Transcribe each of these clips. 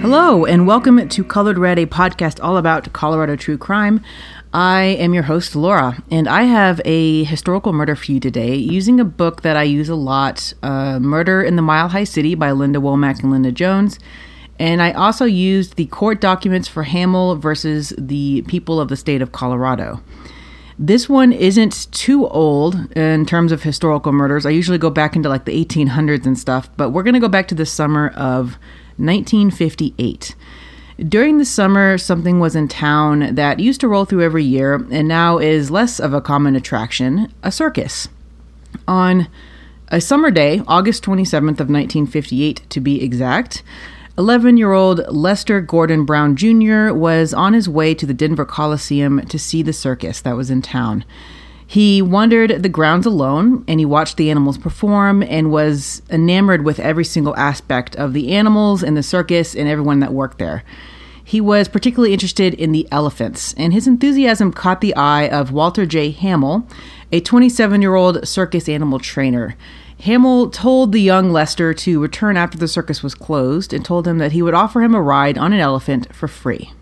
Hello, and welcome to Colored Red, a podcast all about Colorado true crime. I am your host, Laura, and I have a historical murder for you today using a book that I use a lot uh, Murder in the Mile High City by Linda Womack and Linda Jones. And I also used the court documents for Hamill versus the people of the state of Colorado. This one isn't too old in terms of historical murders. I usually go back into like the 1800s and stuff, but we're going to go back to the summer of 1958. During the summer, something was in town that used to roll through every year and now is less of a common attraction a circus. On a summer day, August 27th of 1958 to be exact, 11 year old Lester Gordon Brown Jr. was on his way to the Denver Coliseum to see the circus that was in town. He wandered the grounds alone and he watched the animals perform and was enamored with every single aspect of the animals and the circus and everyone that worked there. He was particularly interested in the elephants, and his enthusiasm caught the eye of Walter J. Hamill, a 27 year old circus animal trainer. Hamill told the young Lester to return after the circus was closed and told him that he would offer him a ride on an elephant for free.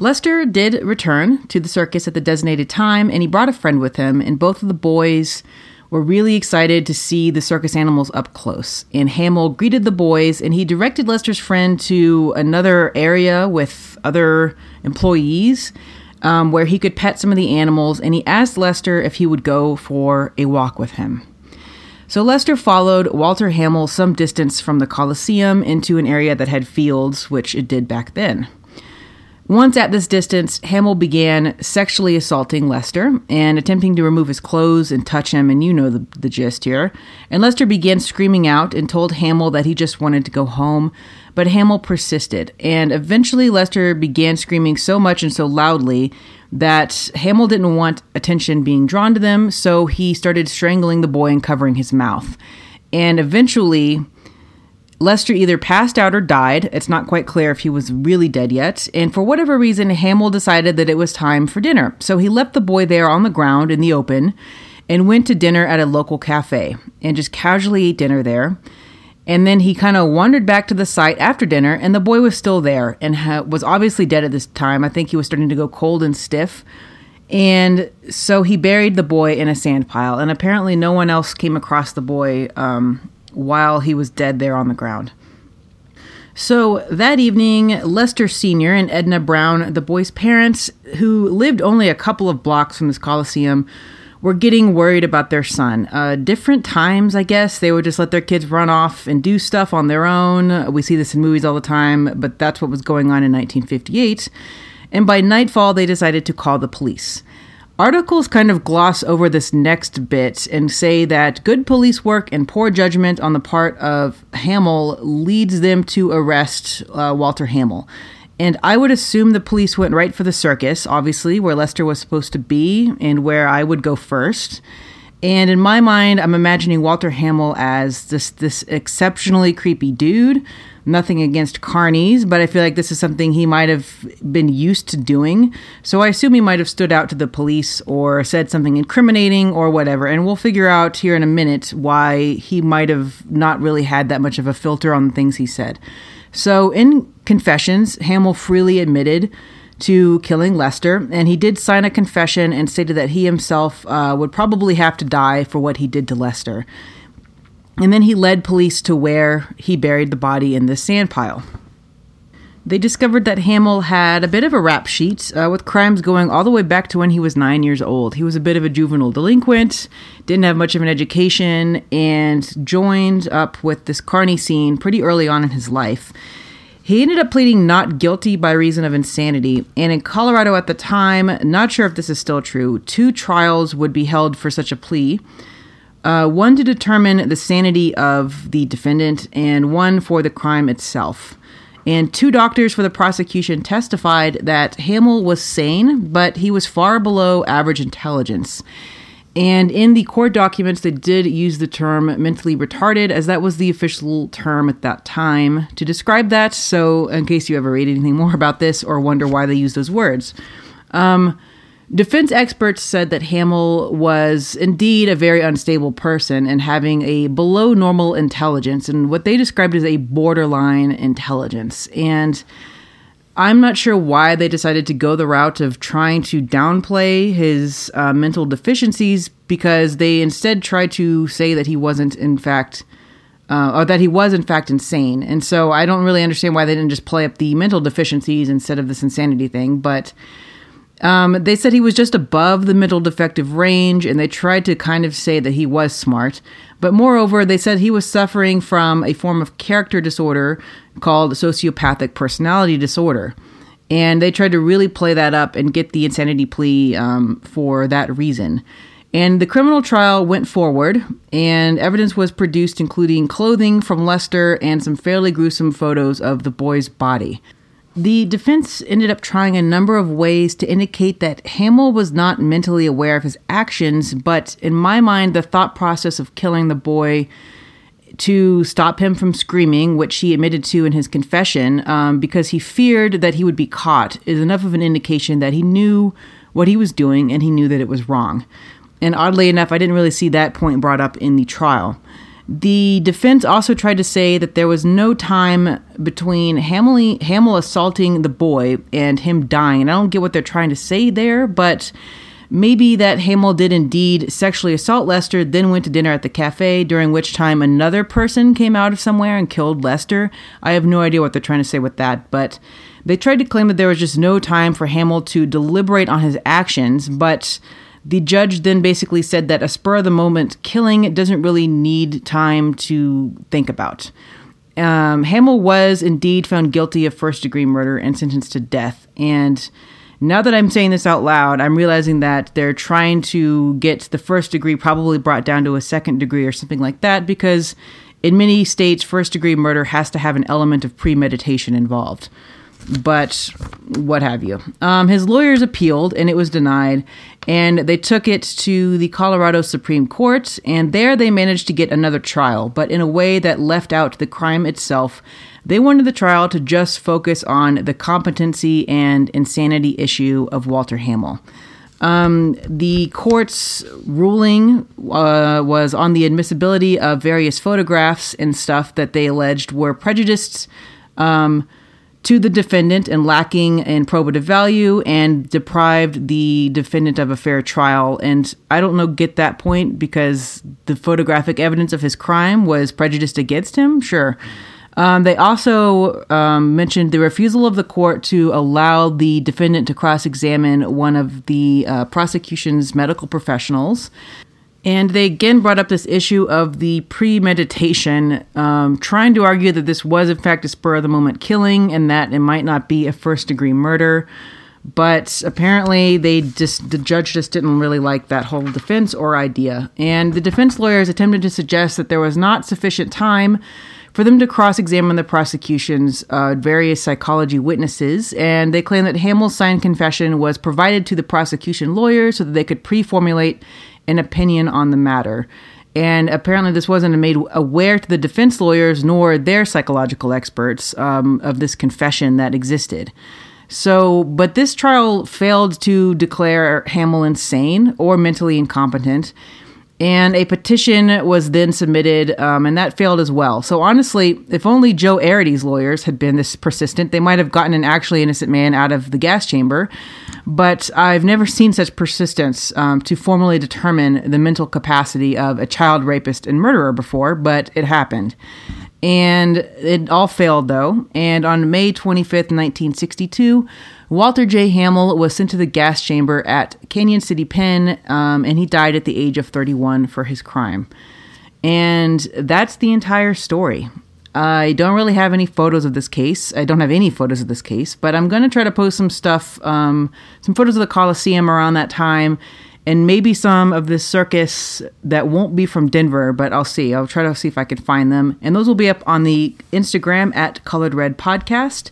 Lester did return to the circus at the designated time, and he brought a friend with him, and both of the boys were really excited to see the circus animals up close. And Hamill greeted the boys, and he directed Lester's friend to another area with other employees um, where he could pet some of the animals, and he asked Lester if he would go for a walk with him. So Lester followed Walter Hamill some distance from the Coliseum into an area that had fields, which it did back then. Once at this distance, Hamill began sexually assaulting Lester and attempting to remove his clothes and touch him, and you know the, the gist here. And Lester began screaming out and told Hamill that he just wanted to go home, but Hamill persisted. And eventually, Lester began screaming so much and so loudly that Hamill didn't want attention being drawn to them, so he started strangling the boy and covering his mouth. And eventually, Lester either passed out or died. It's not quite clear if he was really dead yet. And for whatever reason, Hamill decided that it was time for dinner. So he left the boy there on the ground in the open and went to dinner at a local cafe and just casually ate dinner there. And then he kind of wandered back to the site after dinner, and the boy was still there and ha- was obviously dead at this time. I think he was starting to go cold and stiff. And so he buried the boy in a sand pile, and apparently no one else came across the boy um, while he was dead there on the ground. So that evening, Lester Sr. and Edna Brown, the boy's parents, who lived only a couple of blocks from this Coliseum, were getting worried about their son. Uh, different times, I guess, they would just let their kids run off and do stuff on their own. We see this in movies all the time, but that's what was going on in 1958. And by nightfall, they decided to call the police. Articles kind of gloss over this next bit and say that good police work and poor judgment on the part of Hamill leads them to arrest uh, Walter Hamill. And I would assume the police went right for the circus, obviously, where Lester was supposed to be and where I would go first. And in my mind, I'm imagining Walter Hamill as this this exceptionally creepy dude nothing against carnies, but I feel like this is something he might have been used to doing. So I assume he might have stood out to the police or said something incriminating or whatever. And we'll figure out here in a minute why he might have not really had that much of a filter on the things he said. So in confessions, Hamill freely admitted to killing Lester, and he did sign a confession and stated that he himself uh, would probably have to die for what he did to Lester. And then he led police to where he buried the body in the sand pile. They discovered that Hamill had a bit of a rap sheet uh, with crimes going all the way back to when he was nine years old. He was a bit of a juvenile delinquent, didn't have much of an education, and joined up with this carny scene pretty early on in his life. He ended up pleading not guilty by reason of insanity, and in Colorado at the time, not sure if this is still true, two trials would be held for such a plea. Uh, one to determine the sanity of the defendant, and one for the crime itself. And two doctors for the prosecution testified that Hamill was sane, but he was far below average intelligence. And in the court documents, they did use the term mentally retarded, as that was the official term at that time to describe that. So, in case you ever read anything more about this or wonder why they use those words. Um, Defense experts said that Hamill was indeed a very unstable person and having a below normal intelligence and what they described as a borderline intelligence. And I'm not sure why they decided to go the route of trying to downplay his uh, mental deficiencies because they instead tried to say that he wasn't, in fact, uh, or that he was, in fact, insane. And so I don't really understand why they didn't just play up the mental deficiencies instead of this insanity thing. But um, they said he was just above the middle defective range, and they tried to kind of say that he was smart. But moreover, they said he was suffering from a form of character disorder called sociopathic personality disorder. And they tried to really play that up and get the insanity plea um, for that reason. And the criminal trial went forward, and evidence was produced, including clothing from Lester and some fairly gruesome photos of the boy's body. The defense ended up trying a number of ways to indicate that Hamill was not mentally aware of his actions, but in my mind, the thought process of killing the boy to stop him from screaming, which he admitted to in his confession, um, because he feared that he would be caught, is enough of an indication that he knew what he was doing and he knew that it was wrong. And oddly enough, I didn't really see that point brought up in the trial. The defense also tried to say that there was no time between Hamill, Hamill assaulting the boy and him dying. And I don't get what they're trying to say there, but maybe that Hamill did indeed sexually assault Lester, then went to dinner at the cafe, during which time another person came out of somewhere and killed Lester. I have no idea what they're trying to say with that, but they tried to claim that there was just no time for Hamill to deliberate on his actions, but the judge then basically said that a spur of the moment killing doesn't really need time to think about. Um, Hamill was indeed found guilty of first degree murder and sentenced to death. And now that I'm saying this out loud, I'm realizing that they're trying to get the first degree probably brought down to a second degree or something like that because in many states, first degree murder has to have an element of premeditation involved but what have you. Um, his lawyers appealed and it was denied, and they took it to the Colorado Supreme Court, and there they managed to get another trial, but in a way that left out the crime itself. They wanted the trial to just focus on the competency and insanity issue of Walter Hamill. Um, the court's ruling uh, was on the admissibility of various photographs and stuff that they alleged were prejudiced. Um, to the defendant and lacking in probative value and deprived the defendant of a fair trial. And I don't know, get that point because the photographic evidence of his crime was prejudiced against him? Sure. Um, they also um, mentioned the refusal of the court to allow the defendant to cross examine one of the uh, prosecution's medical professionals. And they again brought up this issue of the premeditation, um, trying to argue that this was, in fact, a spur of the moment killing and that it might not be a first degree murder. But apparently, they just the judge just didn't really like that whole defense or idea. And the defense lawyers attempted to suggest that there was not sufficient time for them to cross examine the prosecution's uh, various psychology witnesses, and they claim that Hamill's signed confession was provided to the prosecution lawyers so that they could pre formulate an opinion on the matter. And apparently, this wasn't made aware to the defense lawyers nor their psychological experts um, of this confession that existed. So, but this trial failed to declare Hamill insane or mentally incompetent. And a petition was then submitted, um, and that failed as well. So, honestly, if only Joe Arridy's lawyers had been this persistent, they might have gotten an actually innocent man out of the gas chamber. But I've never seen such persistence um, to formally determine the mental capacity of a child rapist and murderer before, but it happened. And it all failed, though. And on May 25th, 1962, Walter J. Hamill was sent to the gas chamber at Cañon City Pen, um, and he died at the age of 31 for his crime. And that's the entire story. I don't really have any photos of this case. I don't have any photos of this case, but I'm going to try to post some stuff, um, some photos of the Coliseum around that time, and maybe some of this circus that won't be from Denver, but I'll see. I'll try to see if I can find them. And those will be up on the Instagram at Colored Red Podcast.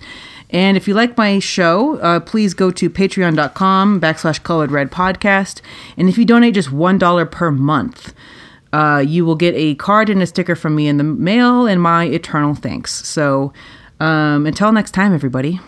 And if you like my show, uh, please go to patreon.com backslash colored red podcast. And if you donate just $1 per month, uh, you will get a card and a sticker from me in the mail and my eternal thanks. So um, until next time, everybody.